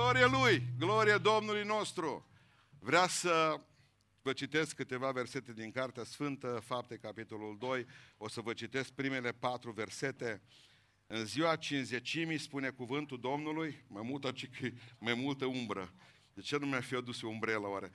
Glorie Lui, glorie Domnului nostru. Vrea să vă citesc câteva versete din Cartea Sfântă, Fapte, capitolul 2. O să vă citesc primele patru versete. În ziua cinzecimii spune cuvântul Domnului, mai multă, mai multă umbră. De ce nu mi-a fi adus umbrela oare?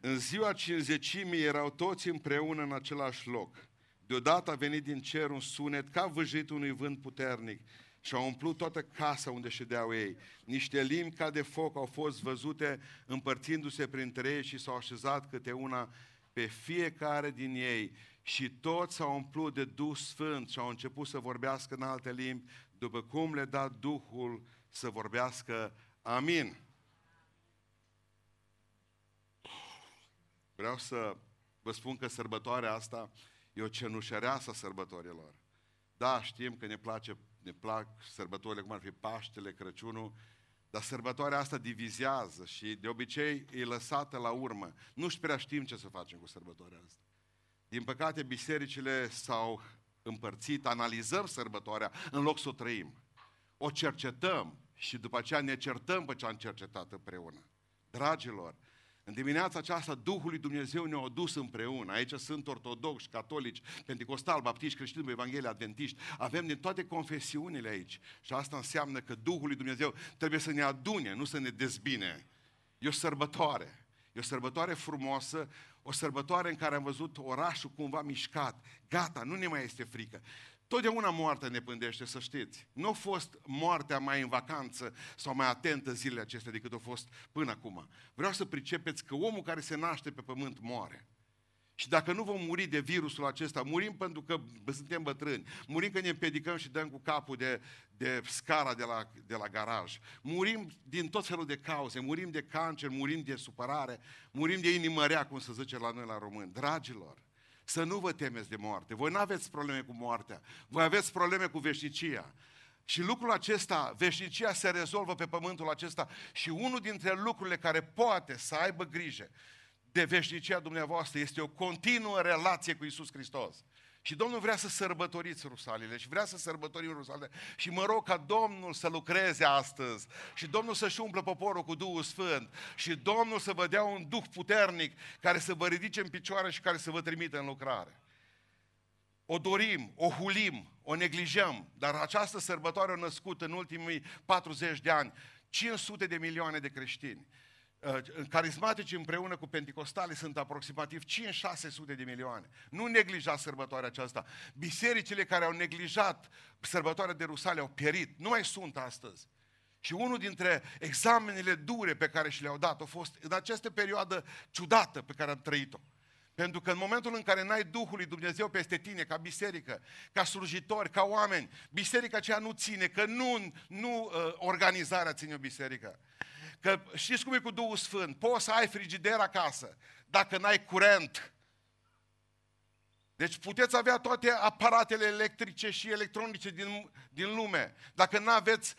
În ziua cinzecimii erau toți împreună în același loc. Deodată a venit din cer un sunet ca vâjit unui vânt puternic și au umplut toată casa unde ședeau ei. Niște limbi ca de foc au fost văzute împărțindu-se printre ei și s-au așezat câte una pe fiecare din ei și toți s-au umplut de Duh Sfânt și au început să vorbească în alte limbi, după cum le da Duhul să vorbească. Amin. Vreau să vă spun că sărbătoarea asta e o cenușăreasă a sărbătorilor. Da, știm că ne place ne plac sărbătorile, cum ar fi Paștele, Crăciunul, dar sărbătoarea asta divizează și de obicei e lăsată la urmă. Nu știu prea știm ce să facem cu sărbătoarea asta. Din păcate, bisericile s-au împărțit, analizăm sărbătoarea în loc să o trăim. O cercetăm și după aceea ne certăm pe ce am cercetat împreună. Dragilor, în dimineața aceasta, Duhul lui Dumnezeu ne-a dus împreună. Aici sunt ortodoxi, catolici, pentecostali, baptiști, creștini, evanghelii, adventiști. Avem din toate confesiunile aici. Și asta înseamnă că Duhul lui Dumnezeu trebuie să ne adune, nu să ne dezbine. E o sărbătoare. E o sărbătoare frumoasă, o sărbătoare în care am văzut orașul cumva mișcat. Gata, nu ne mai este frică. Totdeauna moartea ne pândește, să știți. Nu a fost moartea mai în vacanță sau mai atentă zilele acestea decât a fost până acum. Vreau să pricepeți că omul care se naște pe pământ moare. Și dacă nu vom muri de virusul acesta, murim pentru că suntem bătrâni, murim că ne împedicăm și dăm cu capul de, de scara de la, de la garaj, murim din tot felul de cauze, murim de cancer, murim de supărare, murim de inimărea, cum se zice la noi la români. Dragilor, să nu vă temeți de moarte. Voi nu aveți probleme cu moartea. Voi aveți probleme cu veșnicia. Și lucrul acesta, veșnicia se rezolvă pe pământul acesta și unul dintre lucrurile care poate să aibă grijă de veșnicia dumneavoastră este o continuă relație cu Isus Hristos. Și Domnul vrea să sărbătoriți Rusalile și vrea să sărbătorim Rusalile. Și mă rog ca Domnul să lucreze astăzi și Domnul să-și umplă poporul cu Duhul Sfânt și Domnul să vă dea un Duh puternic care să vă ridice în picioare și care să vă trimite în lucrare. O dorim, o hulim, o neglijăm, dar această sărbătoare a născut în ultimii 40 de ani 500 de milioane de creștini. Uh, carismatici împreună cu penticostale sunt aproximativ 5-600 de milioane. Nu neglija sărbătoarea aceasta. Bisericile care au neglijat sărbătoarea de Rusale au pierit. Nu mai sunt astăzi. Și unul dintre examenele dure pe care și le-au dat a fost în această perioadă ciudată pe care am trăit-o. Pentru că în momentul în care n-ai Duhul lui Dumnezeu peste tine, ca biserică, ca slujitori, ca oameni, biserica aceea nu ține, că nu, nu uh, organizarea ține o biserică. Că știți cum e cu Duhul Sfânt? Poți să ai frigider acasă, dacă n-ai curent. Deci puteți avea toate aparatele electrice și electronice din, din lume, dacă nu aveți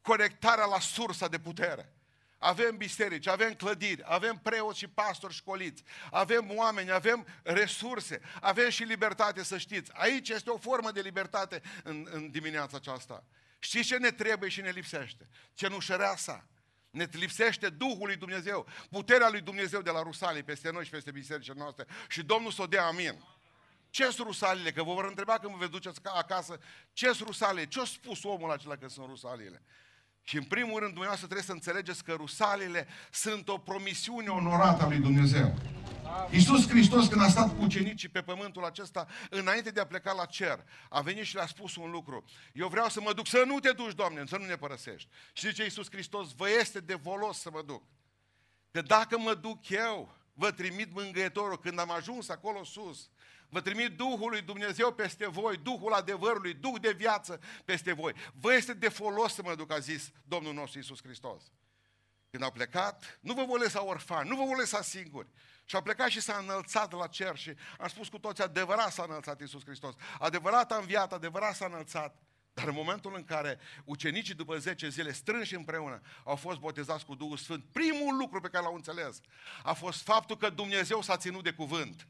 conectarea la sursa de putere. Avem biserici, avem clădiri, avem preoți și pastori școliți, avem oameni, avem resurse, avem și libertate, să știți. Aici este o formă de libertate în, în dimineața aceasta. Știți ce ne trebuie și ne lipsește? Cenușăreasa. Ne lipsește Duhul lui Dumnezeu, puterea lui Dumnezeu de la Rusalii peste noi și peste bisericile noastre. Și Domnul să o dea amin. ce sunt rusalile? Că vă vor întreba când vă veți duceți acasă, ce sunt rusalile? Ce a spus omul acela că sunt rusalile? Și în primul rând, dumneavoastră trebuie să înțelegeți că rusalile sunt o promisiune onorată a lui Dumnezeu. Iisus Hristos, când a stat cu ucenicii pe pământul acesta, înainte de a pleca la cer, a venit și le-a spus un lucru. Eu vreau să mă duc, să nu te duci, Doamne, să nu ne părăsești. Și zice Iisus Hristos, vă este de volos să mă duc. Că dacă mă duc eu, vă trimit mângâietorul. Când am ajuns acolo sus, vă trimit Duhul lui Dumnezeu peste voi, Duhul adevărului, Duh de viață peste voi. Vă este de folos să mă duc, a zis Domnul nostru Iisus Hristos. Când au plecat, nu vă vor lăsa orfani, nu vă vor lăsa singuri. Și a plecat și s-a înălțat la cer și am spus cu toți, adevărat s-a înălțat Iisus Hristos. Adevărat a înviat, adevărat s-a înălțat. Dar în momentul în care ucenicii după 10 zile strânși împreună au fost botezați cu Duhul Sfânt, primul lucru pe care l-au înțeles a fost faptul că Dumnezeu s-a ținut de cuvânt.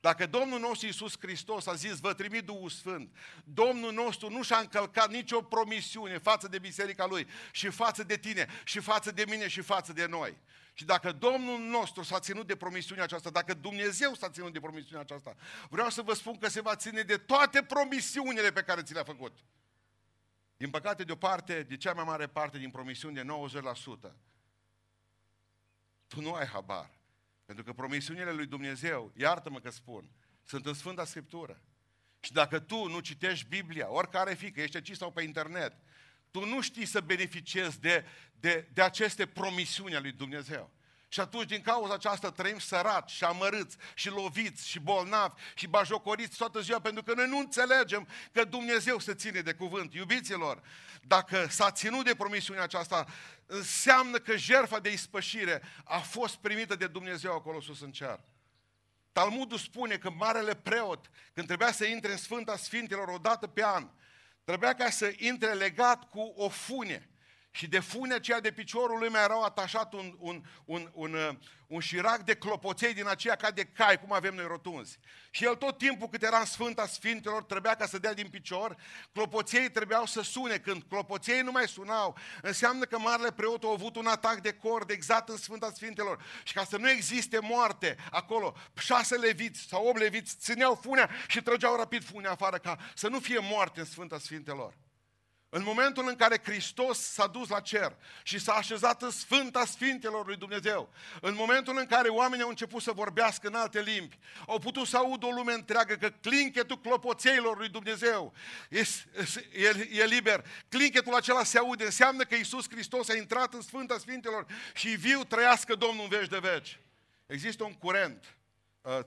Dacă Domnul nostru Iisus Hristos a zis, vă trimit Duhul Sfânt, Domnul nostru nu și-a încălcat nicio promisiune față de biserica Lui și față de tine și față de mine și față de noi. Și dacă Domnul nostru s-a ținut de promisiunea aceasta, dacă Dumnezeu s-a ținut de promisiunea aceasta, vreau să vă spun că se va ține de toate promisiunile pe care ți le-a făcut. Din păcate, de o parte, de cea mai mare parte din promisiuni, de 90%, tu nu ai habar. Pentru că promisiunile lui Dumnezeu, iartă-mă că spun, sunt în Sfânta Scriptură. Și dacă tu nu citești Biblia, oricare fi, că ești aici sau pe internet, tu nu știi să beneficiezi de, de, de aceste promisiuni ale lui Dumnezeu. Și atunci, din cauza aceasta, trăim săraci și amărâți și loviți și bolnavi și bajocoriți toată ziua, pentru că noi nu înțelegem că Dumnezeu se ține de cuvânt. Iubiților, dacă s-a ținut de promisiunea aceasta, înseamnă că jertfa de ispășire a fost primită de Dumnezeu acolo sus în cer. Talmudul spune că marele preot, când trebuia să intre în Sfânta Sfintelor o dată pe an, trebuia ca să intre legat cu o funie. Și de funea aceea de piciorul lui mai erau atașat un, un, un, un, uh, un șirac de clopoței din aceea ca de cai, cum avem noi rotunzi. Și el tot timpul cât era în Sfânta Sfintelor trebuia ca să dea din picior, clopoței trebuiau să sune. Când clopoței nu mai sunau, înseamnă că Marele Preot a avut un atac de cord exact în Sfânta Sfintelor. Și ca să nu existe moarte acolo, șase leviți sau opt leviți țineau funea și trăgeau rapid funea afară ca să nu fie moarte în Sfânta Sfintelor. În momentul în care Hristos s-a dus la cer și s-a așezat în Sfânta Sfintelor lui Dumnezeu, în momentul în care oamenii au început să vorbească în alte limbi, au putut să audă o lume întreagă că clinchetul clopoțeilor lui Dumnezeu e, e, e liber. Clinchetul acela se aude, înseamnă că Iisus Hristos a intrat în Sfânta Sfintelor și viu trăiască Domnul în veci de veci. Există un curent Uh,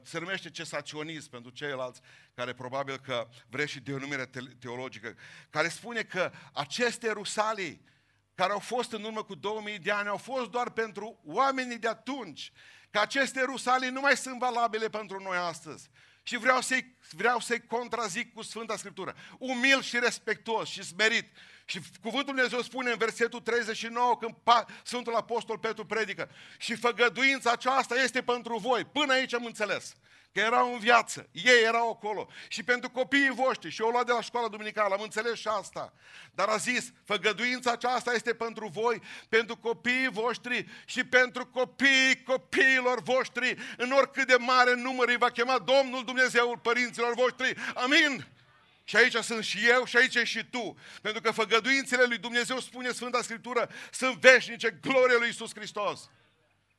se numește cesaționism pentru ceilalți care probabil că vreți și denumire teologică, care spune că aceste rusalii care au fost în urmă cu 2000 de ani au fost doar pentru oamenii de atunci, că aceste rusalii nu mai sunt valabile pentru noi astăzi. Și vreau să-i, vreau să-i contrazic cu Sfânta Scriptură. Umil și respectuos și smerit și cuvântul Dumnezeu spune în versetul 39, când Sfântul Apostol Petru predică, și făgăduința aceasta este pentru voi. Până aici am înțeles că erau în viață, ei erau acolo. Și pentru copiii voștri, și eu o luat de la școala duminicală, am înțeles și asta. Dar a zis, făgăduința aceasta este pentru voi, pentru copiii voștri și pentru copiii copiilor voștri, în oricât de mare număr îi va chema Domnul Dumnezeul părinților voștri. Amin! Și aici sunt și eu și aici și tu. Pentru că făgăduințele lui Dumnezeu, spune Sfânta Scriptură, sunt veșnice, gloria lui Isus Hristos.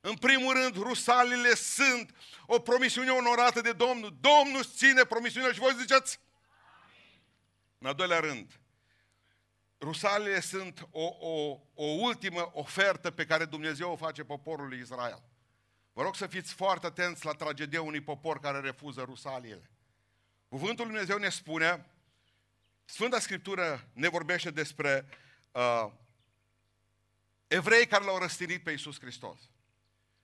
În primul rând, rusalile sunt o promisiune onorată de Domnul. Domnul îți ține promisiunea și voi ziceți? În al doilea rând, rusalile sunt o, o, o ultimă ofertă pe care Dumnezeu o face poporului Israel. Vă rog să fiți foarte atenți la tragedia unui popor care refuză rusaliile. Cuvântul Lui Dumnezeu ne spune Sfânta Scriptură ne vorbește despre uh, evrei care l-au răstirit pe Iisus Hristos.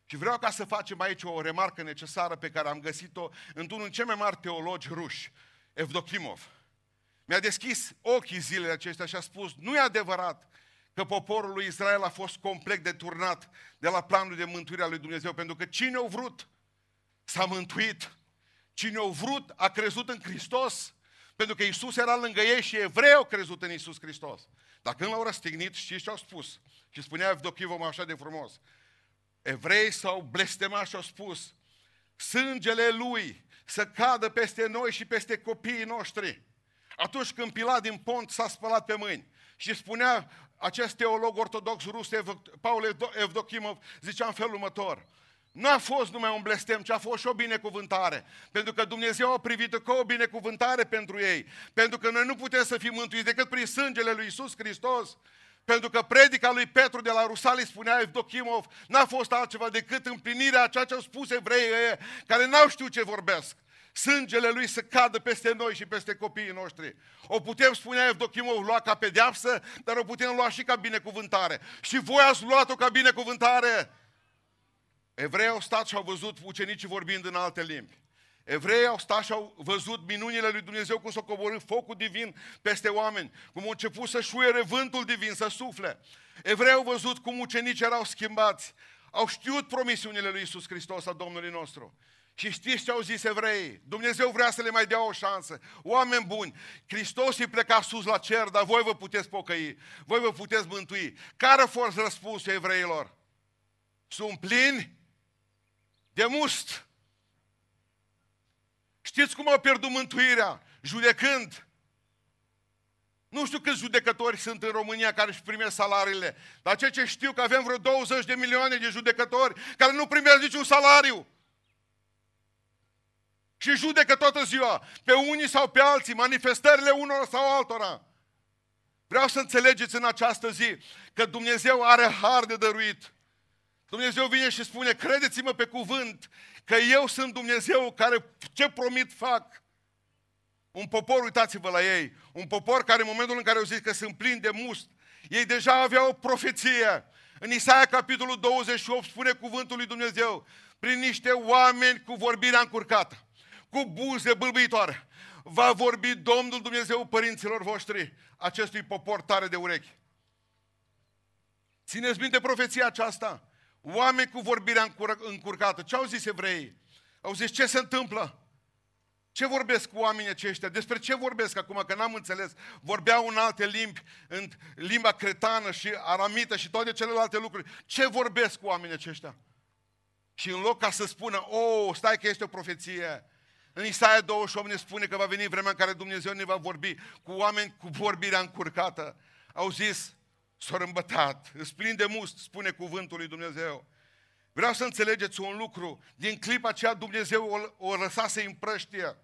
Și vreau ca să facem aici o remarcă necesară pe care am găsit-o într-unul din cei mai mari teologi ruși, Evdokimov. Mi-a deschis ochii zilele acestea și a spus, nu e adevărat că poporul lui Israel a fost complet deturnat de la planul de mântuire a lui Dumnezeu, pentru că cine a vrut s-a mântuit, cine a vrut a crezut în Hristos, pentru că Isus era lângă ei și evrei au crezut în Isus Hristos. Dar când l-au răstignit, știți ce au spus? Și spunea Evdochivom așa de frumos. Evrei s-au blestemat și au spus, sângele lui să cadă peste noi și peste copiii noștri. Atunci când Pilat din pont s-a spălat pe mâini și spunea acest teolog ortodox rus, Paul Evdochimov, zicea în felul următor, nu a fost numai un blestem, ci a fost și o binecuvântare. Pentru că Dumnezeu a privit ca o binecuvântare pentru ei. Pentru că noi nu putem să fim mântuiți decât prin sângele lui Isus Hristos. Pentru că predica lui Petru de la Rusalii, spunea Evdochimov, n-a fost altceva decât împlinirea a ceea ce au spus evreii care n-au știut ce vorbesc. Sângele lui să cadă peste noi și peste copiii noștri. O putem, spunea Evdochimov, lua ca pedeapsă, dar o putem lua și ca binecuvântare. Și voi ați luat-o ca binecuvântare. Evrei au stat și au văzut ucenicii vorbind în alte limbi. Evrei au stat și au văzut minunile lui Dumnezeu cum s-a coborât focul divin peste oameni, cum au început să șuiere vântul divin, să sufle. Evrei au văzut cum ucenicii erau schimbați, au știut promisiunile lui Isus Hristos a Domnului nostru. Și știți ce au zis evrei? Dumnezeu vrea să le mai dea o șansă. Oameni buni, Hristos îi pleca sus la cer, dar voi vă puteți pocăi, voi vă puteți mântui. Care a fost răspunsul evreilor? Sunt plini de must. Știți cum au pierdut mântuirea? Judecând. Nu știu câți judecători sunt în România care își primesc salariile, dar ceea ce știu că avem vreo 20 de milioane de judecători care nu primesc niciun salariu. Și judecă toată ziua, pe unii sau pe alții, manifestările unor sau altora. Vreau să înțelegeți în această zi că Dumnezeu are har de dăruit. Dumnezeu vine și spune, credeți-mă pe cuvânt, că eu sunt Dumnezeu care ce promit fac. Un popor, uitați-vă la ei, un popor care în momentul în care au zis că sunt plini de must, ei deja aveau o profeție. În Isaia capitolul 28 spune cuvântul lui Dumnezeu, prin niște oameni cu vorbirea încurcată, cu buze bâlbâitoare, va vorbi Domnul Dumnezeu părinților voștri acestui popor tare de urechi. Țineți minte profeția aceasta. Oameni cu vorbirea încurcată. Ce au zis evreii? Au zis ce se întâmplă? Ce vorbesc cu oamenii aceștia? Despre ce vorbesc acum? Că n-am înțeles. Vorbeau în alte limbi, în limba cretană și aramită și toate celelalte lucruri. Ce vorbesc cu oamenii aceștia? Și în loc ca să spună, oh, stai că este o profeție, în Isaia 28 ne spune că va veni vremea în care Dumnezeu ne va vorbi cu oameni cu vorbirea încurcată. Au zis, s-au îmbătat, îți plin de must, spune cuvântul lui Dumnezeu. Vreau să înțelegeți un lucru. Din clipa aceea Dumnezeu o, o lăsase împrăștie.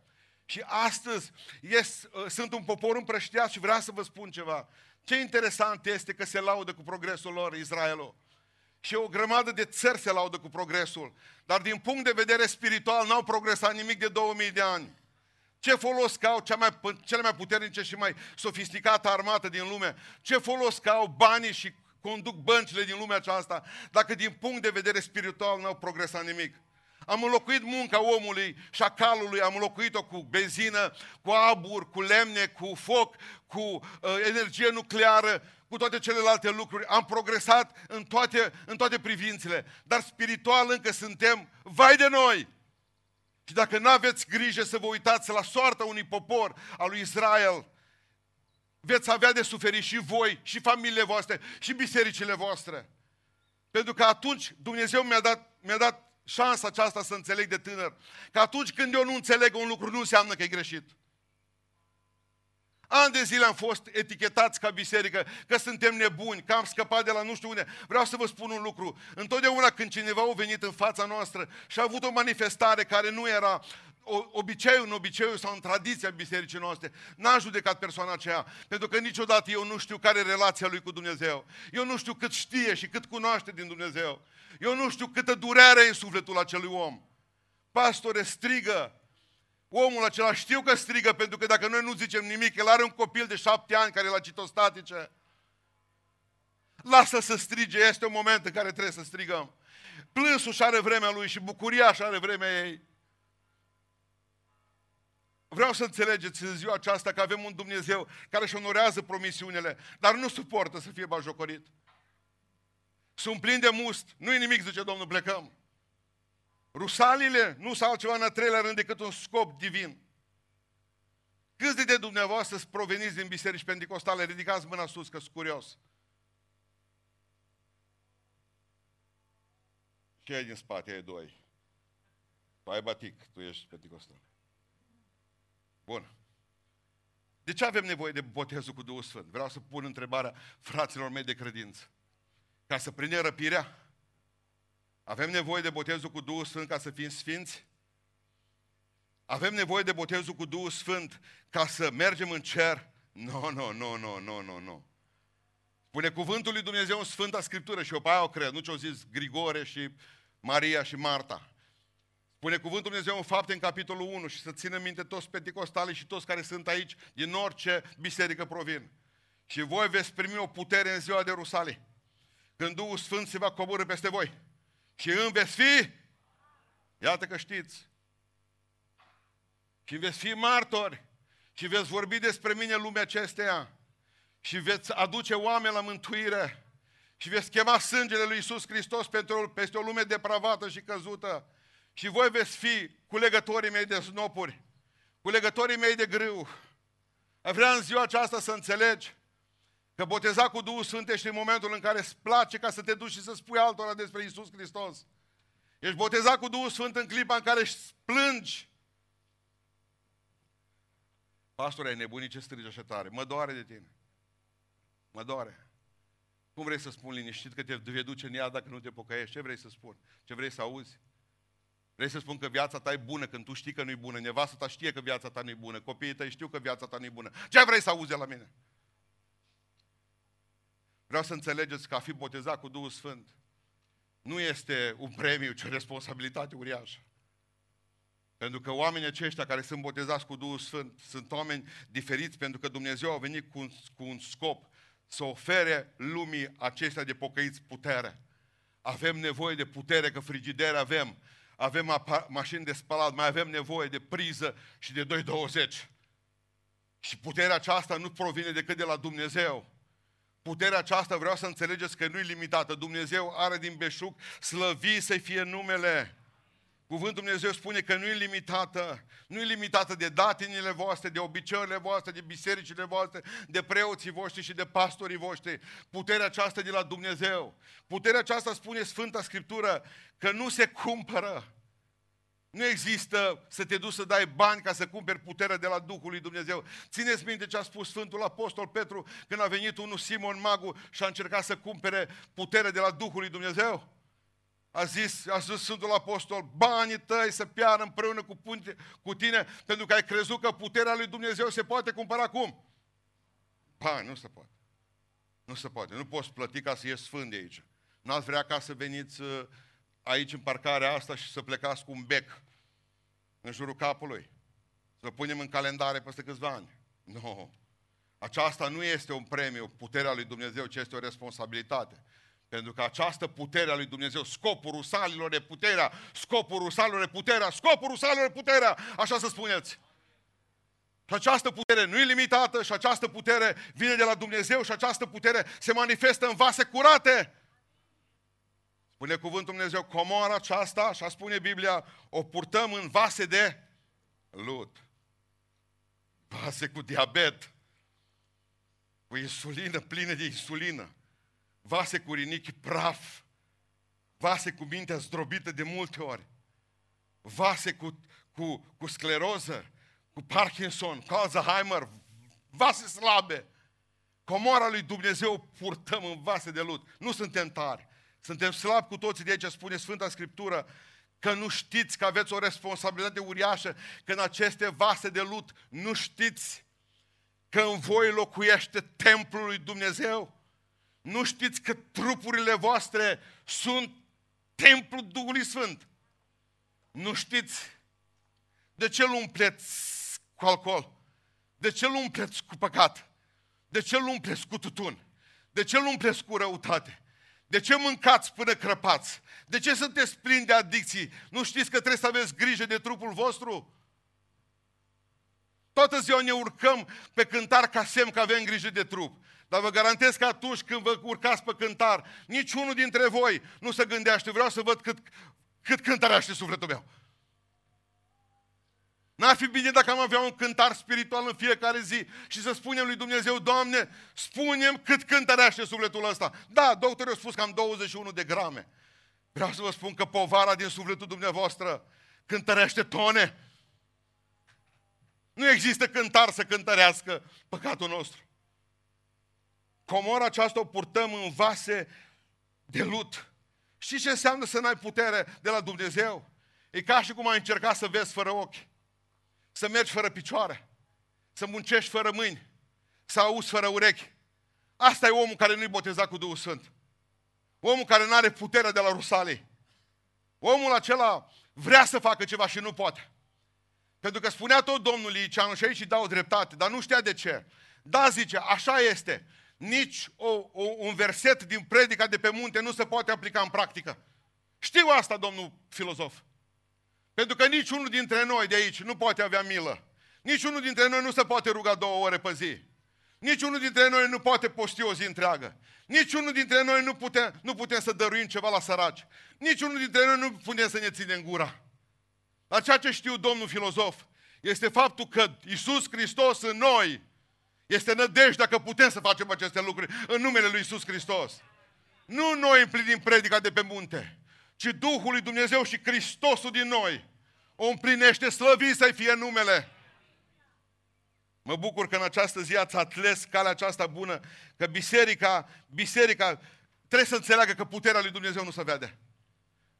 Și astăzi yes, ă, sunt un popor împrăștiat și vreau să vă spun ceva. Ce interesant este că se laudă cu progresul lor Israelul. Și o grămadă de țări se laudă cu progresul. Dar din punct de vedere spiritual n-au progresat nimic de 2000 de ani. Ce folos că au cea mai, cele mai puternice și mai sofisticată armată din lume? Ce folos că au banii și conduc băncile din lumea aceasta, dacă din punct de vedere spiritual n-au progresat nimic. Am înlocuit munca omului și a calului, am înlocuit-o cu benzină, cu abur, cu lemne, cu foc, cu uh, energie nucleară, cu toate celelalte lucruri. Am progresat în toate, în toate privințele, dar spiritual încă suntem vai de noi. Și dacă nu aveți grijă să vă uitați la soarta unui popor, al lui Israel, veți avea de suferit și voi, și familiile voastre, și bisericile voastre. Pentru că atunci Dumnezeu mi-a dat, mi-a dat șansa aceasta să înțeleg de tânăr. Că atunci când eu nu înțeleg un lucru, nu înseamnă că e greșit. Ani de zile am fost etichetați ca biserică, că suntem nebuni, că am scăpat de la nu știu unde. Vreau să vă spun un lucru. Întotdeauna când cineva a venit în fața noastră și a avut o manifestare care nu era obiceiul în obiceiul sau în tradiția bisericii noastre, n-a judecat persoana aceea, pentru că niciodată eu nu știu care e relația lui cu Dumnezeu. Eu nu știu cât știe și cât cunoaște din Dumnezeu. Eu nu știu câtă durere e în sufletul acelui om. Pastore, strigă. Omul acela știu că strigă, pentru că dacă noi nu zicem nimic, el are un copil de șapte ani care la citostatice. Lasă să strige, este un moment în care trebuie să strigăm. Plânsul și are vremea lui și bucuria și are vremea ei. Vreau să înțelegeți în ziua aceasta că avem un Dumnezeu care își onorează promisiunile, dar nu suportă să fie bajocorit. Sunt plini de must, nu-i nimic, zice Domnul, plecăm. Rusalile nu sunt altceva în a treilea rând decât un scop divin. Câți de dumneavoastră sunt proveniți din biserici pentecostale? Ridicați mâna sus, că sunt curios. Ce ai din spate? Ai doi. Tu ai batic, tu ești pentecostal. Bun. De ce avem nevoie de botezul cu Duhul Sfânt? Vreau să pun întrebarea fraților mei de credință. Ca să prindem răpirea? Avem nevoie de botezul cu Duhul Sfânt ca să fim sfinți? Avem nevoie de botezul cu Duhul Sfânt ca să mergem în cer? Nu, nu, nu, nu, nu, nu, nu. Spune cuvântul lui Dumnezeu în Sfânta Scriptură și eu pe aia o cred, nu ce-au zis Grigore și Maria și Marta. Spune cuvântul Dumnezeu în fapte în capitolul 1 și să țină minte toți pentecostali și toți care sunt aici din orice biserică provin. Și voi veți primi o putere în ziua de Rusale. Când Duhul Sfânt se va coborâ peste voi. Și în veți fi, iată că știți, și veți fi martori și veți vorbi despre mine în lumea acesteia și veți aduce oameni la mântuire și veți chema sângele lui Isus Hristos pentru, peste o lume depravată și căzută Și voi veți fi culegătorii mei de snopuri, culegătorii mei de grâu. Vreau în ziua aceasta să înțelegi că boteza cu Duhul Sfânt ești în momentul în care îți place ca să te duci și să spui altora despre Isus Hristos. Ești botezat cu Duhul Sfânt în clipa în care își plângi. Pastore, ai nebunit ce strigi așa tare? Mă doare de tine. Mă doare. Cum vrei să spun liniștit că te vei duce în ea dacă nu te pocăiești? Ce vrei să spun? Ce vrei să auzi? Vrei să spun că viața ta e bună când tu știi că nu e bună, nevastă ta știe că viața ta nu e bună, copiii tăi știu că viața ta nu e bună. Ce vrei să auzi la mine? Vreau să înțelegeți că a fi botezat cu Duhul Sfânt nu este un premiu, ci o responsabilitate uriașă. Pentru că oamenii aceștia care sunt botezați cu Duhul Sfânt sunt oameni diferiți pentru că Dumnezeu a venit cu un, cu un scop să ofere lumii acestea de pocăiți putere. Avem nevoie de putere, că frigidere avem, avem apa- mașini de spălat, mai avem nevoie de priză și de 2,20. Și puterea aceasta nu provine decât de la Dumnezeu. Puterea aceasta vreau să înțelegeți că nu e limitată. Dumnezeu are din beșuc slăvi să fie numele. Cuvântul Dumnezeu spune că nu e limitată, nu e limitată de datinile voastre, de obiceiurile voastre, de bisericile voastre, de preoții voștri și de pastorii voștri. Puterea aceasta de la Dumnezeu. Puterea aceasta spune Sfânta Scriptură că nu se cumpără. Nu există să te duci să dai bani ca să cumperi puterea de la Duhul lui Dumnezeu. Țineți minte ce a spus Sfântul Apostol Petru când a venit unul Simon Magu și a încercat să cumpere puterea de la Duhul lui Dumnezeu? A zis, a zis Sfântul Apostol, banii tăi să piară împreună cu, punte, cu tine pentru că ai crezut că puterea lui Dumnezeu se poate cumpăra cum? Bani, nu se poate. Nu se poate. Nu poți plăti ca să ieși sfânt de aici. N-ați vrea ca să veniți uh, aici în parcarea asta și să plecați cu un bec în jurul capului. Să punem în calendare peste câțiva ani. Nu. No. Aceasta nu este un premiu, puterea lui Dumnezeu, ci este o responsabilitate. Pentru că această putere a lui Dumnezeu, scopul rusalilor e puterea, scopul rusalilor e puterea, scopul rusalilor e puterea, așa să spuneți. Și această putere nu e limitată și această putere vine de la Dumnezeu și această putere se manifestă în vase curate. Spune cuvântul Dumnezeu, comoara aceasta, așa spune Biblia, o purtăm în vase de lut. Vase cu diabet, cu insulină, plină de insulină vase cu rinichi praf, vase cu mintea zdrobită de multe ori, vase cu, cu, cu scleroză, cu Parkinson, cu Alzheimer, vase slabe. Comora lui Dumnezeu purtăm în vase de lut. Nu suntem tari. Suntem slabi cu toții de aici, spune Sfânta Scriptură, că nu știți că aveți o responsabilitate uriașă, că în aceste vase de lut nu știți că în voi locuiește templul lui Dumnezeu? Nu știți că trupurile voastre sunt templul Duhului Sfânt? Nu știți de ce îl umpleți cu alcool? De ce îl umpleți cu păcat? De ce îl umpleți cu tutun? De ce îl umpleți cu răutate? De ce mâncați până crăpați? De ce sunteți plini de adicții? Nu știți că trebuie să aveți grijă de trupul vostru? Toată ziua ne urcăm pe cântar ca semn că avem grijă de trup. Dar vă garantez că atunci când vă urcați pe cântar, niciunul dintre voi nu se gândește, vreau să văd cât, cât cântărește sufletul meu. N-ar fi bine dacă am avea un cântar spiritual în fiecare zi și să spunem lui Dumnezeu, Doamne, spunem cât cântărește sufletul ăsta. Da, doctorul a spus că am 21 de grame. Vreau să vă spun că povara din sufletul dumneavoastră cântărește tone. Nu există cântar să cântărească păcatul nostru. Comora aceasta o purtăm în vase de lut. Știți ce înseamnă să n-ai putere de la Dumnezeu? E ca și cum ai încerca să vezi fără ochi, să mergi fără picioare, să muncești fără mâini, să auzi fără urechi. Asta e omul care nu-i botezat cu Duhul Sfânt. Omul care nu are puterea de la Rusalii. Omul acela vrea să facă ceva și nu poate. Pentru că spunea tot Domnul Liceanu și aici îi dau dreptate, dar nu știa de ce. Da, zice, așa este nici o, o, un verset din predica de pe munte nu se poate aplica în practică. Știu asta, domnul filozof. Pentru că niciunul dintre noi de aici nu poate avea milă. Niciunul dintre noi nu se poate ruga două ore pe zi. Niciunul dintre noi nu poate posti o zi întreagă. Niciunul dintre noi nu putem, nu putem să dăruim ceva la săraci. Niciunul dintre noi nu putem să ne ținem gura. Dar ceea ce știu domnul filozof este faptul că Isus Hristos în noi este nădejde dacă putem să facem aceste lucruri în numele lui Isus Hristos. Nu noi împlinim predica de pe munte, ci Duhul lui Dumnezeu și Hristosul din noi o împlinește, slăvit să-i fie numele. Mă bucur că în această zi ați atles calea aceasta bună, că biserica, biserica trebuie să înțeleagă că puterea lui Dumnezeu nu se vede.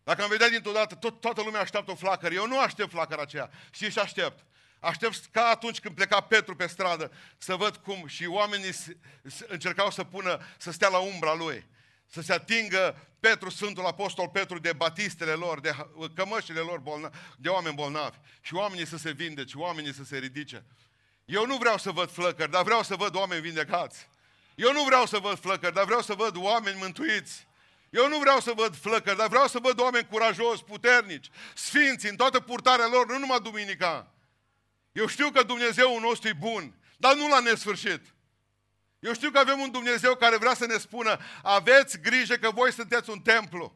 Dacă am vedea dintr-o dată, tot, toată lumea așteaptă o flacără. Eu nu aștept flacăra aceea. Și și aștept? Aștept ca atunci când pleca Petru pe stradă să văd cum și oamenii încercau să pună, să stea la umbra lui. Să se atingă Petru, Sfântul Apostol Petru, de batistele lor, de cămășile lor bolnavi, de oameni bolnavi. Și oamenii să se vindece, oamenii să se ridice. Eu nu vreau să văd flăcări, dar vreau să văd oameni vindecați. Eu nu vreau să văd flăcări, dar vreau să văd oameni mântuiți. Eu nu vreau să văd flăcări, dar vreau să văd oameni curajoși, puternici, sfinți, în toată purtarea lor, nu numai duminica. Eu știu că Dumnezeu nostru e bun, dar nu la nesfârșit. Eu știu că avem un Dumnezeu care vrea să ne spună, aveți grijă că voi sunteți un templu.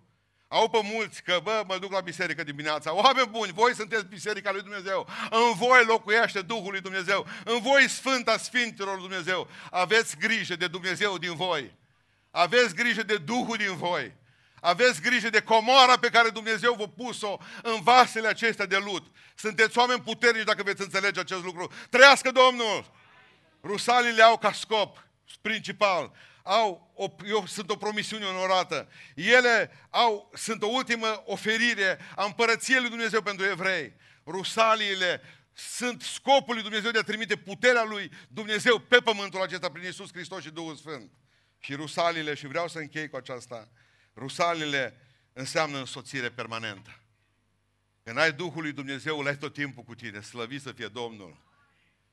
Au pe mulți că, bă, mă duc la biserică dimineața. Oameni buni, voi sunteți biserica lui Dumnezeu. În voi locuiește Duhul lui Dumnezeu. În voi Sfânta Sfinților lui Dumnezeu. Aveți grijă de Dumnezeu din voi. Aveți grijă de Duhul din voi. Aveți grijă de comoara pe care Dumnezeu v-a pus-o în vasele acestea de lut. Sunteți oameni puternici dacă veți înțelege acest lucru. Trăiască Domnul! Rusalile au ca scop principal au o, eu, sunt o promisiune onorată. Ele au, sunt o ultimă oferire a împărăției lui Dumnezeu pentru evrei. Rusaliile sunt scopul lui Dumnezeu de a trimite puterea lui Dumnezeu pe pământul acesta prin Iisus Hristos și Duhul Sfânt. Și rusalile, și vreau să închei cu aceasta, rusalile înseamnă însoțire permanentă. Când ai Duhul lui Dumnezeu, îl ai tot timpul cu tine, slăvit să fie Domnul.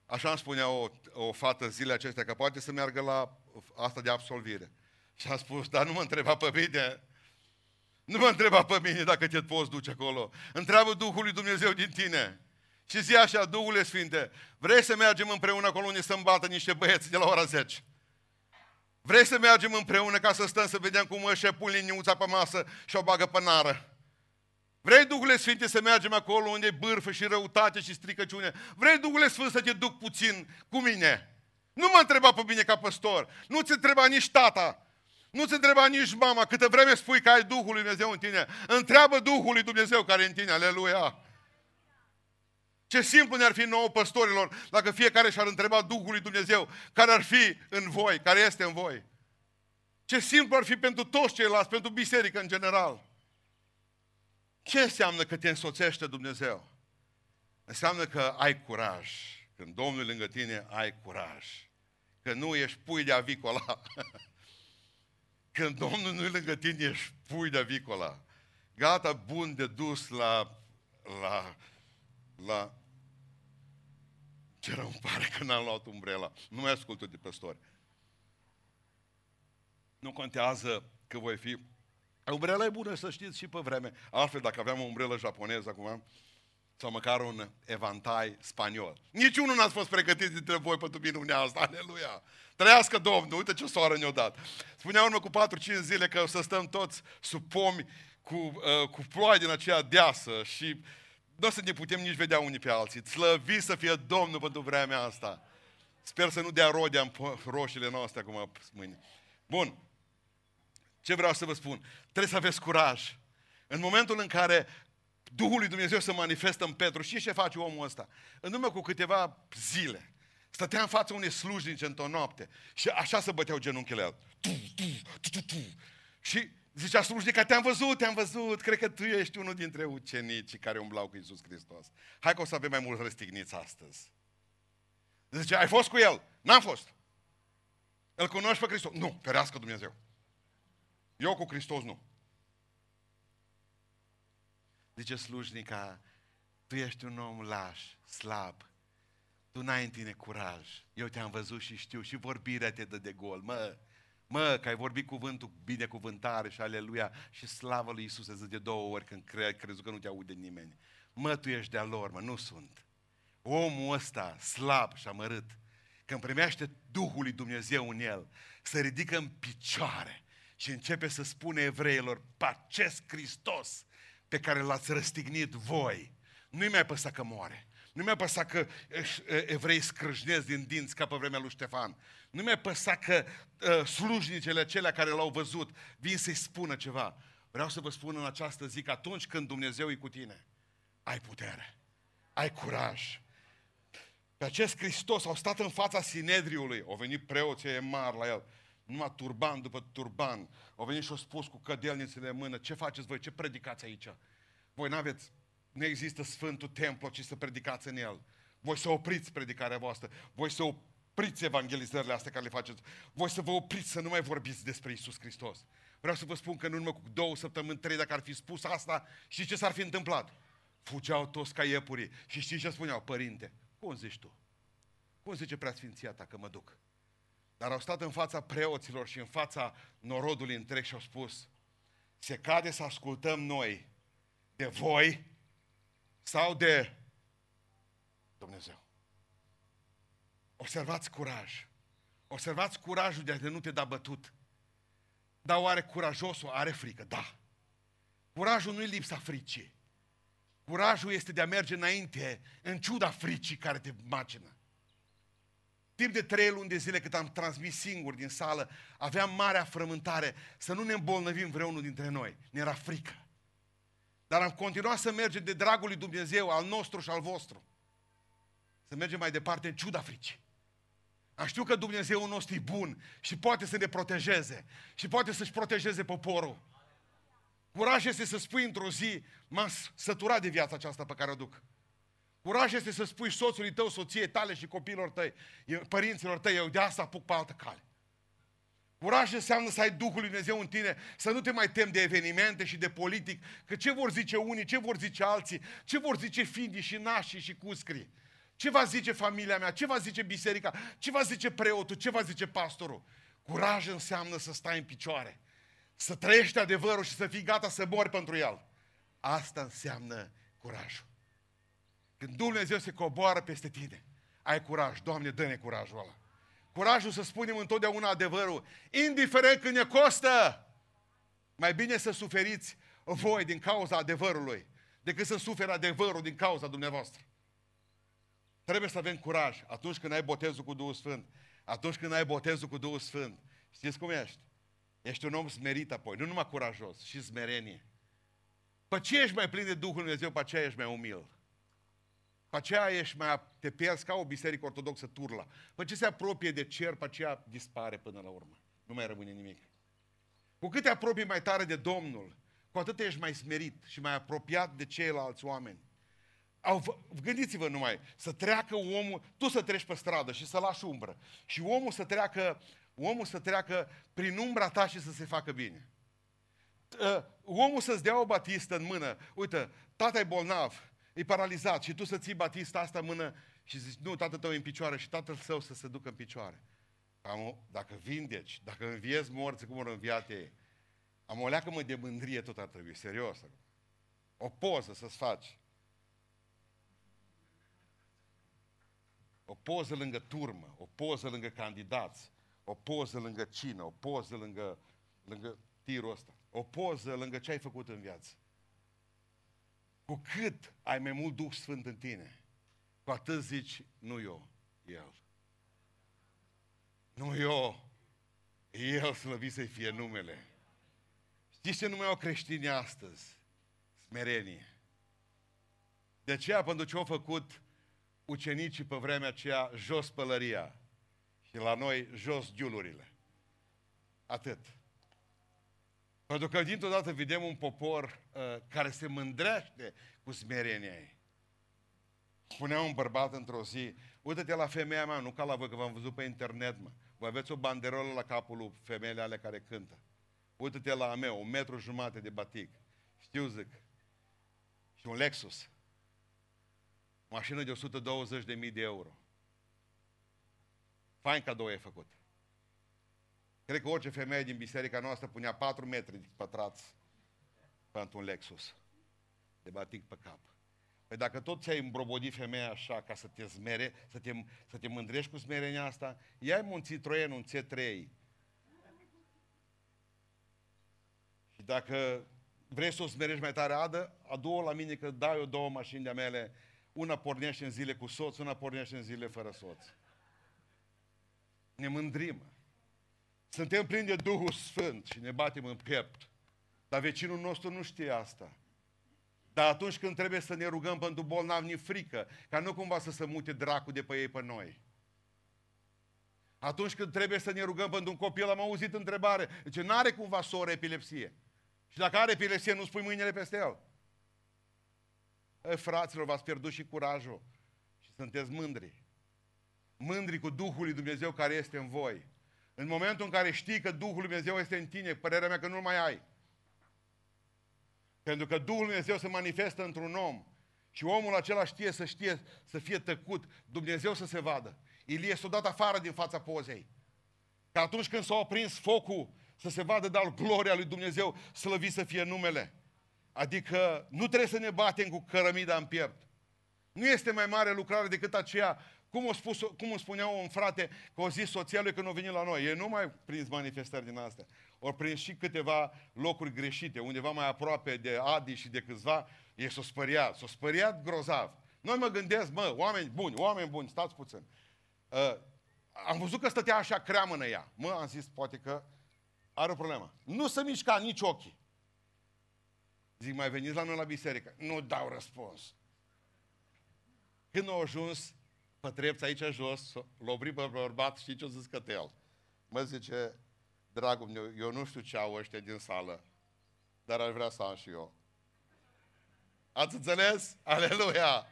Așa îmi spunea o, o fată zilele acestea, că poate să meargă la asta de absolvire. Și a spus, dar nu mă întreba pe mine, nu mă întreba pe mine dacă te poți duce acolo. Întreabă Duhul lui Dumnezeu din tine. Și zi așa, Duhul Sfinte, vrei să mergem împreună acolo unde să-mi bată niște băieți de la ora 10? Vrei să mergem împreună ca să stăm să vedem cum își pun liniuța pe masă și o bagă pe nară? Vrei, Duhul Sfinte, să mergem acolo unde e bârfă și răutate și stricăciune? Vrei, Duhul Sfânt, să te duc puțin cu mine? Nu mă întreba pe mine ca păstor. Nu ți întreba nici tata. Nu ți întreba nici mama câtă vreme spui că ai Duhul lui Dumnezeu în tine. Întreabă Duhul lui Dumnezeu care e în tine. Aleluia! Ce simplu ne-ar fi nouă păstorilor dacă fiecare și-ar întreba Duhul lui Dumnezeu care ar fi în voi, care este în voi. Ce simplu ar fi pentru toți ceilalți, pentru biserică în general. Ce înseamnă că te însoțește Dumnezeu? Înseamnă că ai curaj. Când Domnul e lângă tine, ai curaj. Că nu ești pui de avicola. Când Domnul nu e lângă tine, ești pui de avicola. Gata, bun de dus la, la, la... Ce rău îmi pare că n-am luat umbrela. Nu mai ascult de păstori. Nu contează că voi fi Umbrela e bună, să știți, și pe vreme. Altfel, dacă aveam o umbrelă japoneză acum, sau măcar un evantai spaniol. Niciunul n-ați fost pregătit dintre voi pentru minunea asta, aleluia! Trăiască Domnul, uite ce soară ne-o dat. Spunea urmă cu 4-5 zile că o să stăm toți sub pomi cu, uh, cu ploaie din aceea deasă și nu o să ne putem nici vedea unii pe alții. Slăvi să fie Domnul pentru vremea asta. Sper să nu dea rodea în roșiile noastre acum mâine. Bun. Ce vreau să vă spun? Trebuie să aveți curaj. În momentul în care Duhul lui Dumnezeu se manifestă în Petru, și ce face omul ăsta? În urmă cu câteva zile, stătea în fața unei slujnice într-o noapte și așa se băteau genunchile el. Tu, tu, tu, tu, tu. Și zicea slujnica, te-am văzut, te-am văzut, cred că tu ești unul dintre ucenicii care umblau cu Iisus Hristos. Hai că o să avem mai mult răstigniți astăzi. Zice, ai fost cu el? N-am fost. Îl cunoști pe Hristos? Nu, ferească Dumnezeu. Eu cu Hristos nu. Zice slujnica, tu ești un om laș, slab, tu n-ai în tine curaj. Eu te-am văzut și știu și vorbirea te dă de gol. Mă, mă, că ai vorbit cuvântul binecuvântare și aleluia și slavă lui Isus zice de două ori când cre- crezut că nu te aude nimeni. Mă, tu ești de-a lor, mă, nu sunt. Omul ăsta, slab și amărât, când primește Duhul lui Dumnezeu în el, se ridică în picioare și începe să spune evreilor, pe acest Hristos pe care l-ați răstignit voi, Nu-i mai păsa că moare. Nu mi-a păsat că evrei scrâșnesc din dinți ca pe vremea lui Ștefan. Nu mi-a păsat că uh, slujnicele acelea care l-au văzut vin să-i spună ceva. Vreau să vă spun în această zi că atunci când Dumnezeu e cu tine, ai putere, ai curaj. Pe acest Hristos au stat în fața Sinedriului, au venit preoții e mari la el, numai turban după turban, au venit și au spus cu cădelnițele în mână, ce faceți voi, ce predicați aici? Voi n-aveți nu există Sfântul Templu, ci să predicați în el. Voi să opriți predicarea voastră. Voi să opriți evangelizările astea care le faceți. Voi să vă opriți să nu mai vorbiți despre Isus Hristos. Vreau să vă spun că în urmă cu două săptămâni, trei, dacă ar fi spus asta, și ce s-ar fi întâmplat? Fugeau toți ca iepurii. Și știți ce spuneau? Părinte, cum zici tu? Cum zice preasfinția ta că mă duc? Dar au stat în fața preoților și în fața norodului întreg și au spus, se cade să ascultăm noi de voi sau de Dumnezeu. Observați curaj. Observați curajul de a nu te da bătut. Dar oare curajosul are frică? Da. Curajul nu e lipsa fricii. Curajul este de a merge înainte în ciuda fricii care te macină. Timp de trei luni de zile cât am transmis singur din sală, aveam marea frământare să nu ne îmbolnăvim vreunul dintre noi. Ne era frică. Dar am continuat să mergem de dragul lui Dumnezeu, al nostru și al vostru. Să mergem mai departe în ciuda fricii. Am știut că Dumnezeu nostru e bun și poate să ne protejeze și poate să-și protejeze poporul. Curaj este să spui într-o zi, m-am săturat de viața aceasta pe care o duc. Curaj este să spui soțului tău, soției tale și copiilor tăi, părinților tăi, eu de asta apuc pe altă cale. Curaj înseamnă să ai Duhul Lui Dumnezeu în tine, să nu te mai temi de evenimente și de politic, că ce vor zice unii, ce vor zice alții, ce vor zice findii și nașii și cuscrii. Ce va zice familia mea, ce va zice biserica, ce va zice preotul, ce va zice pastorul. Curaj înseamnă să stai în picioare, să trăiești adevărul și să fii gata să mori pentru el. Asta înseamnă curajul. Când Dumnezeu se coboară peste tine, ai curaj. Doamne, dă-ne curajul ăla curajul să spunem întotdeauna adevărul, indiferent când ne costă. Mai bine să suferiți voi din cauza adevărului, decât să suferi adevărul din cauza dumneavoastră. Trebuie să avem curaj atunci când ai botezul cu Duhul Sfânt. Atunci când ai botezul cu Duhul Sfânt. Știți cum ești? Ești un om smerit apoi, nu numai curajos, și smerenie. Pe ce ești mai plin de Duhul Dumnezeu, pe aceea ești mai umil. Pe aceea ești mai, te pierzi ca o biserică ortodoxă turla. Pe ce se apropie de cer, pe aceea dispare până la urmă. Nu mai rămâne nimic. Cu cât te apropii mai tare de Domnul, cu atât ești mai smerit și mai apropiat de ceilalți oameni. Au, gândiți-vă numai, să treacă omul, tu să treci pe stradă și să lași umbră. Și omul să treacă, omul să treacă prin umbra ta și să se facă bine. Uh, omul să-ți dea o batistă în mână. Uite, tata e bolnav, e paralizat și tu să ții Batista asta în mână și zici, nu, tatăl tău e în picioare și tatăl său să se ducă în picioare. Am, dacă vindeci, dacă înviezi morți cum au înviat ei, am o leacă mă de mândrie tot ar trebui, serios. O poză să-ți faci. O poză lângă turmă, o poză lângă candidați, o poză lângă cină, o poză lângă, lângă tirul ăsta, o poză lângă ce ai făcut în viață. Cu cât ai mai mult Duh Sfânt în tine, cu atât zici, nu eu, El. Nu eu, El slăvit să-i fie numele. Știți ce nume au creștinii astăzi? Smerenie. De aceea, pentru ce au făcut ucenicii pe vremea aceea, jos pălăria și la noi jos giulurile. Atât. Pentru că dintr-o dată vedem un popor uh, care se mândrește cu smerenia ei. Spunea un bărbat într-o zi, uite-te la femeia mea, nu ca la voi, că v-am văzut pe internet, mă. Vă aveți o banderolă la capul lui femeile ale care cântă. Uite-te la a meu, un metru jumate de batic. Știu, zic. Și un Lexus. Mașină de 120.000 de euro. Fain cadou e făcut. Cred că orice femeie din biserica noastră punea 4 metri pătrați pentru un Lexus de batic pe cap. Păi dacă tot ți-ai îmbrobodit femeia așa ca să te smere, să te, să te mândrești cu smerenia asta, ia-i un Citroen, un C3. Și dacă vrei să o smerești mai tare, adă, adu-o la mine că dau eu două mașini de mele, una pornește în zile cu soț, una pornește în zile fără soț. Ne mândrim. Suntem plini de Duhul Sfânt și ne batem în piept. Dar vecinul nostru nu știe asta. Dar atunci când trebuie să ne rugăm pentru bolnav, ni frică, ca nu cumva să se mute dracu de pe ei pe noi. Atunci când trebuie să ne rugăm pentru un copil, am auzit întrebare. Deci nu are cumva soră epilepsie. Și dacă are epilepsie, nu spui mâinile peste el. E, fraților, v-ați pierdut și curajul. Și sunteți mândri. Mândri cu Duhul lui Dumnezeu care este în voi. În momentul în care știi că Duhul lui Dumnezeu este în tine, părerea mea că nu mai ai. Pentru că Duhul lui Dumnezeu se manifestă într-un om. Și omul acela știe să știe, să fie tăcut, Dumnezeu să se vadă. Ilie s-a dat afară din fața pozei. Că atunci când s-a oprins focul, să se vadă dar gloria lui Dumnezeu, slăvit să fie numele. Adică nu trebuie să ne batem cu cărămida în piept. Nu este mai mare lucrare decât aceea, cum, o spus, cum îmi spunea un frate, că o zis soția lui când a venit la noi. E nu mai prins manifestări din astea. Ori prins și câteva locuri greșite, undeva mai aproape de Adi și de câțiva, e s-o spăriat. S-o spăriat grozav. Noi mă gândesc, mă, oameni buni, oameni buni, stați puțin. Uh, am văzut că stătea așa creamănă ea. Mă, am zis, poate că are o problemă. Nu se mișca nici ochii. Zic, mai veniți la noi la biserică? Nu dau răspuns. Când au ajuns pe trepți aici jos, l-a oprit pe bărbat, știți ce a zis că el? Mă zice, dragul meu, eu nu știu ce au ăștia din sală, dar aș vrea să am și eu. Ați înțeles? Aleluia!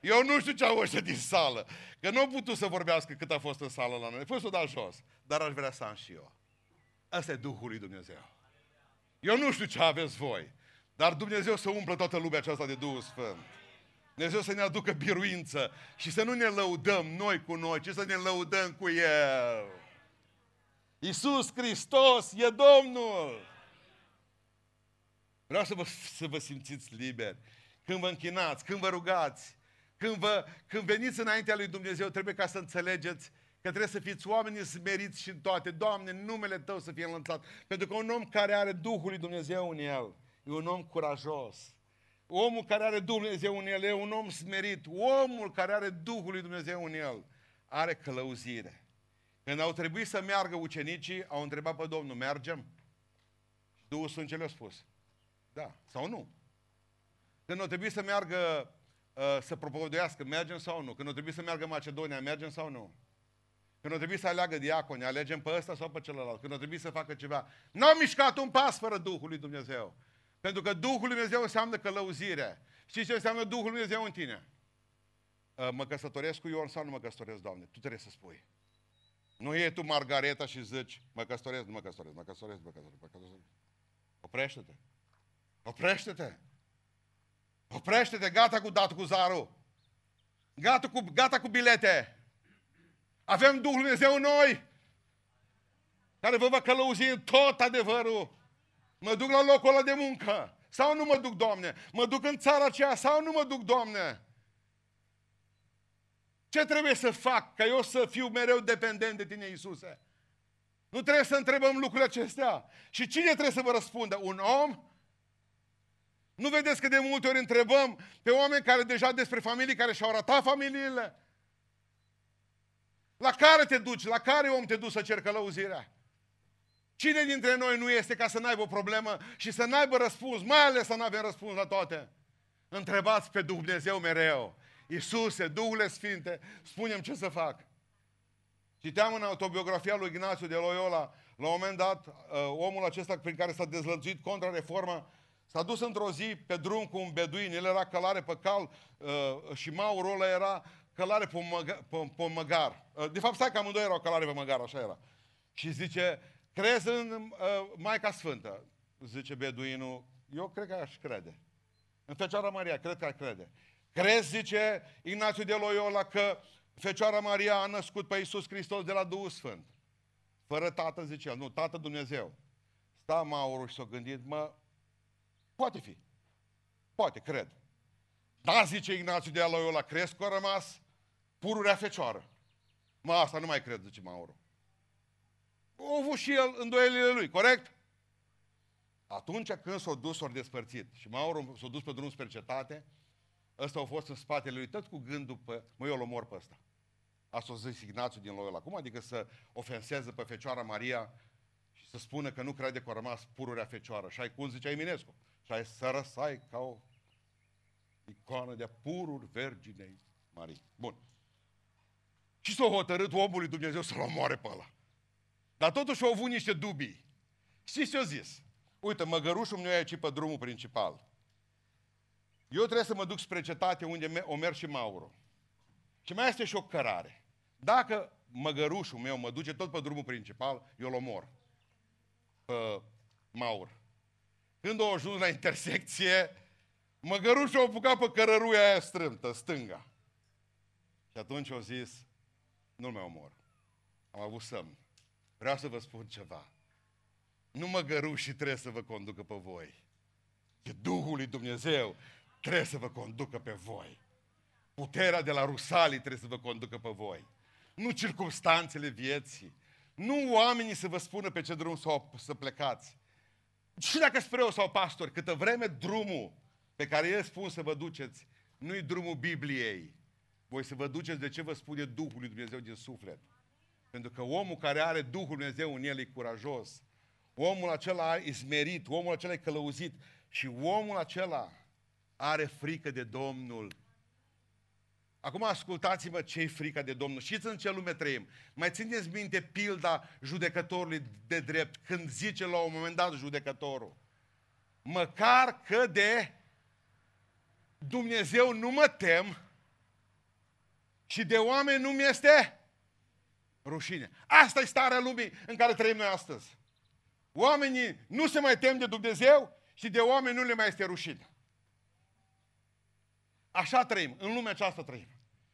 Eu nu știu ce au ăștia din sală. Că nu au putut să vorbească cât a fost în sală la noi. A fost să o dat jos. Dar aș vrea să am și eu. Asta e Duhul lui Dumnezeu. Eu nu știu ce aveți voi. Dar Dumnezeu să umplă toată lumea aceasta de Duhul Sfânt. Dumnezeu să ne aducă biruință și să nu ne lăudăm noi cu noi, ci să ne lăudăm cu El. Iisus Hristos e Domnul! Vreau să vă, să vă simțiți liberi. Când vă închinați, când vă rugați, când, vă, când veniți înaintea lui Dumnezeu, trebuie ca să înțelegeți că trebuie să fiți oameni smeriți și în toate. Doamne, numele Tău să fie înlățat. Pentru că un om care are Duhul lui Dumnezeu în el, e un om curajos. Omul care are Duhul lui Dumnezeu în el e un om smerit. Omul care are Duhul lui Dumnezeu în el are călăuzire. Când au trebuit să meargă ucenicii, au întrebat pe Domnul, mergem? Duhul Sfânt ce le-a spus? Da, sau nu? Când au trebuit să meargă uh, să propovăduiască, mergem sau nu? Când au trebuit să meargă Macedonia, mergem sau nu? Când au trebuit să aleagă diaconi, alegem pe ăsta sau pe celălalt. Când au trebuit să facă ceva. Nu au mișcat un pas fără Duhul lui Dumnezeu. Pentru că Duhul lui Dumnezeu înseamnă călăuzire. Știți ce înseamnă Duhul lui Dumnezeu în tine? Uh, mă căsătoresc cu Ion sau nu mă căsătoresc, Doamne? Tu trebuie să spui. Nu e tu Margareta și zici, mă căsătoresc, nu mă căsătoresc, mă căsătoresc, mă căsătoresc, mă căsătoresc. Oprește-te. Oprește-te. Oprește-te, gata cu datul cu zarul. Gata cu, gata cu bilete. Avem Duhul Dumnezeu în noi, care vă va călăuzi în tot adevărul. Mă duc la locul ăla de muncă. Sau nu mă duc, Doamne? Mă duc în țara aceea sau nu mă duc, Doamne? Ce trebuie să fac ca eu să fiu mereu dependent de Tine, Iisuse? Nu trebuie să întrebăm lucrurile acestea. Și cine trebuie să vă răspundă? Un om? Nu vedeți că de multe ori întrebăm pe oameni care deja despre familii care și-au ratat familiile? La care te duci? La care om te duci să cer călăuzirea? Cine dintre noi nu este ca să n-aibă o problemă și să n-aibă răspuns, mai ales să n-avem răspuns la toate? Întrebați pe Dumnezeu mereu. Iisuse, Duhule Sfinte, spunem ce să fac. Citeam în autobiografia lui Ignațiu de Loyola, la un moment dat, uh, omul acesta prin care s-a dezlățuit contra reforma, s-a dus într-o zi pe drum cu un beduin, el era călare pe cal uh, și Maurul ăla era călare pe, măga, pe, pe măgar. Uh, de fapt, stai că amândoi erau călare pe măgar, așa era. Și zice, crezi în uh, Maica Sfântă? Zice beduinul, eu cred că aș crede. În Fecioara Maria, cred că aș crede. Crezi, zice Ignațiu de Loyola, că Fecioara Maria a născut pe Iisus Hristos de la Duhul Sfânt. Fără tată, zice el. Nu, tată Dumnezeu. Sta Maurul și s-a gândit, mă, poate fi. Poate, cred. Da, zice Ignațiu de Loyola, crezi că a rămas pururea fecioară. Mă, asta nu mai cred, zice Mauro. A avut și el îndoielile lui, corect? Atunci când s-au dus, s-au despărțit și Mauro s-a dus pe drum spre cetate, ăsta a fost în spatele lui, tot cu gândul pe, mă, eu îl omor pe ăsta. Asta o zis Ignațiu din Loyola. Cum adică să ofenseze pe Fecioara Maria și să spună că nu crede că a rămas pururea Fecioară? Și ai cum zicea Eminescu? Și ai să răsai ca o icoană de pururi Verginei Marii. Bun. Și s-a hotărât omul lui Dumnezeu să-l omoare pe ăla. Dar totuși au avut niște dubii. Știți ce a zis? Uite, măgărușul meu e aici pe drumul principal. Eu trebuie să mă duc spre cetate unde o merg și Mauro. Și mai este și o cărare. Dacă măgărușul meu mă duce tot pe drumul principal, eu îl omor. Pe Maur. Când au ajuns la intersecție, măgărușul a apucat pe cărăruia aia strâmtă, stânga. Și atunci au zis, nu-l mai omor. Am avut semn. Vreau să vă spun ceva. Nu măgărușii trebuie să vă conducă pe voi. E Duhul lui Dumnezeu trebuie să vă conducă pe voi. Puterea de la Rusalii trebuie să vă conducă pe voi. Nu circumstanțele vieții. Nu oamenii să vă spună pe ce drum să, să plecați. Și dacă spre sau pastor, câtă vreme drumul pe care el spun să vă duceți, nu-i drumul Bibliei. Voi să vă duceți de ce vă spune Duhul lui Dumnezeu din suflet. Pentru că omul care are Duhul Dumnezeu în el e curajos. Omul acela e smerit, omul acela e călăuzit și omul acela are frică de Domnul. Acum ascultați-mă ce-i frica de Domnul. Știți în ce lume trăim? Mai țineți minte pilda judecătorului de drept, când zice la un moment dat judecătorul, măcar că de Dumnezeu nu mă tem și de oameni nu mi este rușine. Asta e starea lumii în care trăim noi astăzi. Oamenii nu se mai tem de Dumnezeu și de oameni nu le mai este rușine. Așa trăim, în lumea aceasta trăim.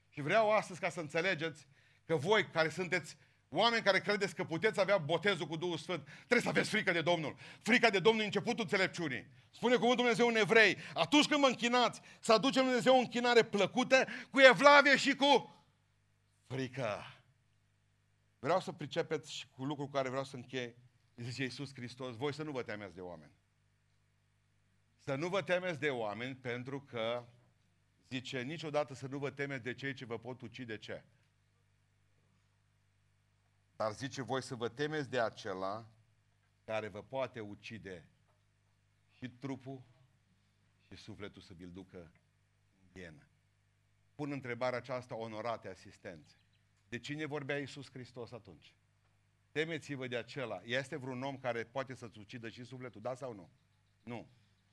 Și vreau astăzi ca să înțelegeți că voi care sunteți oameni care credeți că puteți avea botezul cu Duhul Sfânt, trebuie să aveți frică de Domnul. Frica de Domnul e începutul înțelepciunii. Spune cuvântul Dumnezeu în evrei, atunci când mă închinați, să aducem Dumnezeu o închinare plăcută, cu evlavie și cu frică. Vreau să pricepeți și cu lucru cu care vreau să închei. Zice Iisus Hristos, voi să nu vă temeți de oameni. Să nu vă temeți de oameni pentru că Zice, niciodată să nu vă temeți de cei ce vă pot ucide ce? Dar zice, voi să vă temeți de acela care vă poate ucide și trupul și sufletul să vi-l ducă în ghenă. Pun întrebarea aceasta onorate asistențe. De cine vorbea Iisus Hristos atunci? Temeți-vă de acela. Este vreun om care poate să-ți ucidă și sufletul, da sau nu? Nu.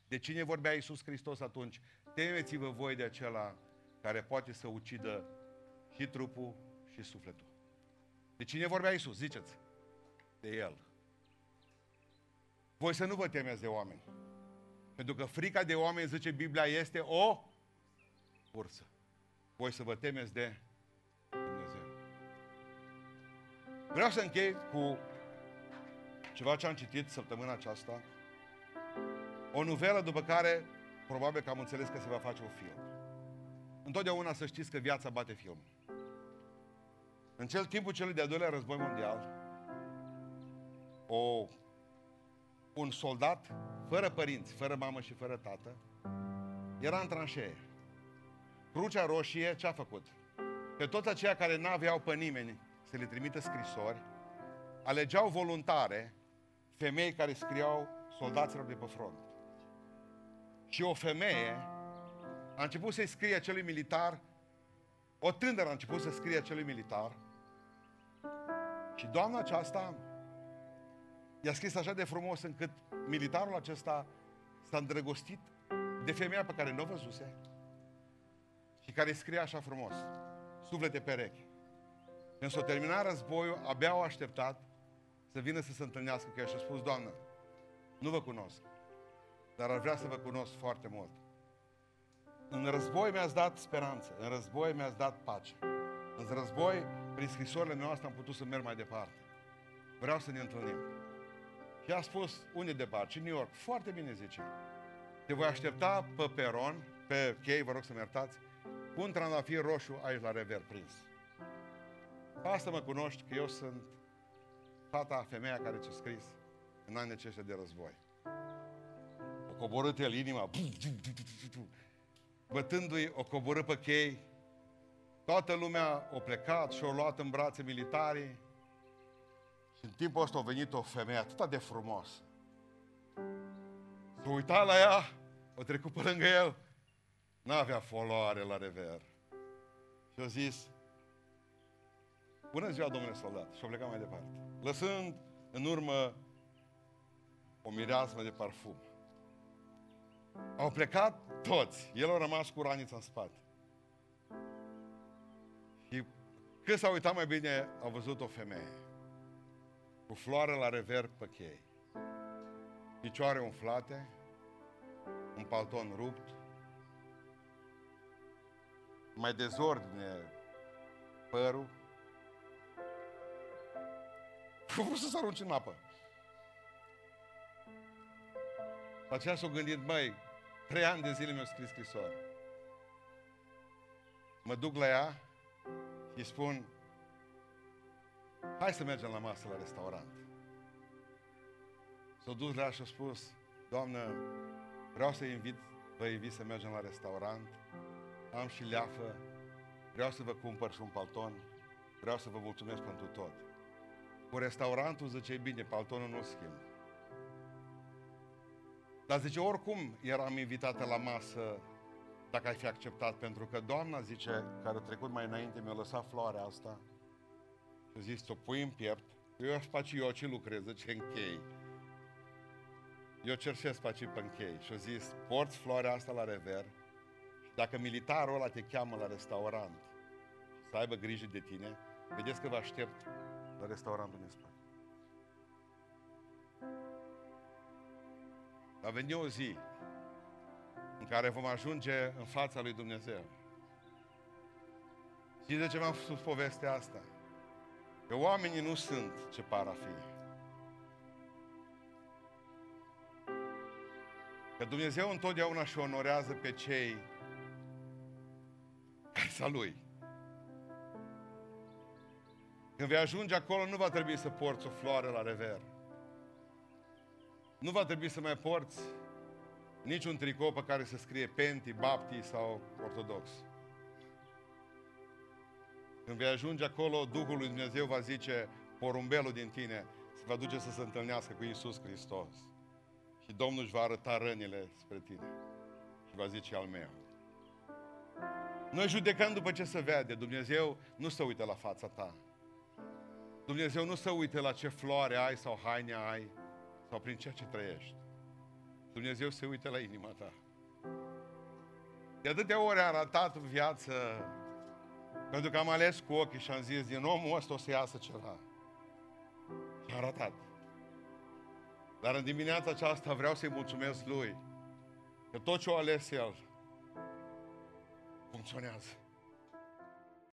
De cine vorbea Iisus Hristos atunci? Temeți-vă voi de acela care poate să ucidă și trupul și sufletul. De cine vorbea Iisus? Ziceți. De El. Voi să nu vă temeți de oameni. Pentru că frica de oameni, zice Biblia, este o ursă. Voi să vă temeți de Vreau să închei cu ceva ce am citit săptămâna aceasta. O novelă după care probabil că am înțeles că se va face un film. Întotdeauna să știți că viața bate film. În cel timpul celui de-al doilea război mondial, o, un soldat fără părinți, fără mamă și fără tată, era în tranșee. Crucea Roșie ce a făcut? Pe toți aceia care n-aveau pe nimeni să le trimită scrisori, alegeau voluntare femei care scriau soldaților de pe front. Și o femeie a început să-i scrie acelui militar, o tânără a început să scrie acelui militar, și doamna aceasta i-a scris așa de frumos încât militarul acesta s-a îndrăgostit de femeia pe care nu o văzuse și care scria așa frumos, suflete perechi. Când s-a terminat războiul, abia au așteptat să vină să se întâlnească cu ea și a spus, Doamnă, nu vă cunosc, dar ar vrea să vă cunosc foarte mult. În război mi-ați dat speranță, în război mi-ați dat pace. În război, prin scrisorile noastre am putut să merg mai departe. Vreau să ne întâlnim. Și a spus, unde departe? În New York. Foarte bine, zice. Te voi aștepta pe peron, pe chei, vă rog să-mi iertați, cu un trandafir roșu aici la rever prins. Asta mă cunoști că eu sunt fata, femeia care ți-a scris în anii aceștia de război. coborât el inima, bătându-i, o coborât pe chei, toată lumea a plecat și a luat în brațe militarii și în timpul ăsta a venit o femeie atât de frumoasă. S-a uitat la ea, a trecut pe lângă el, n-avea foloare la rever. Și a zis, Bună ziua, domnule soldat! Și a plecat mai departe. Lăsând în urmă o mireasmă de parfum. Au plecat toți. El a rămas cu ranița în spate. Și când s-a uitat mai bine, a văzut o femeie. Cu floare la rever pe chei. Picioare umflate, un palton rupt, mai dezordine părul, și vrut să se arunce în apă. La aceea s-a gândit, băi, trei ani de zile mi-au scris scrisori. Mă duc la ea și spun, hai să mergem la masă la restaurant. S-a dus la ea și a spus, Doamnă, vreau să invit, vă invit să mergem la restaurant, am și leafă, vreau să vă cumpăr și un palton, vreau să vă mulțumesc pentru tot. Cu restaurantul zice, bine, paltonul nu schimb. Dar zice, oricum eram invitată la masă dacă ai fi acceptat, pentru că doamna, zice, care a trecut mai înainte, mi-a lăsat floarea asta și a zis, o pui în piept, eu aș face eu ce lucrez, zice, închei. Eu cerșesc pe pe închei și a zis, porți floarea asta la rever și dacă militarul ăla te cheamă la restaurant să aibă grijă de tine, vedeți că vă aștept la restaurantul din spate. Va veni o zi în care vom ajunge în fața lui Dumnezeu. Și de ce v-am spus povestea asta? Că oamenii nu sunt ce par a fi. Că Dumnezeu întotdeauna și onorează pe cei care să Lui. Când vei ajunge acolo, nu va trebui să porți o floare la rever. Nu va trebui să mai porți niciun tricou pe care să scrie Penti, Bapti sau Ortodox. Când vei ajunge acolo, Duhul lui Dumnezeu va zice, porumbelul din tine se va duce să se întâlnească cu Isus Hristos. Și Domnul își va arăta rănile spre tine. Și va zice al meu. Noi judecăm după ce se vede. Dumnezeu nu se uită la fața ta. Dumnezeu nu se uită la ce floare ai sau haine ai sau prin ceea ce trăiești. Dumnezeu se uită la inima ta. De atâtea ori a arătat în viață pentru că am ales cu ochii și am zis din omul ăsta o să iasă ceva. Și a arătat. Dar în dimineața aceasta vreau să-i mulțumesc lui că tot ce o ales el funcționează.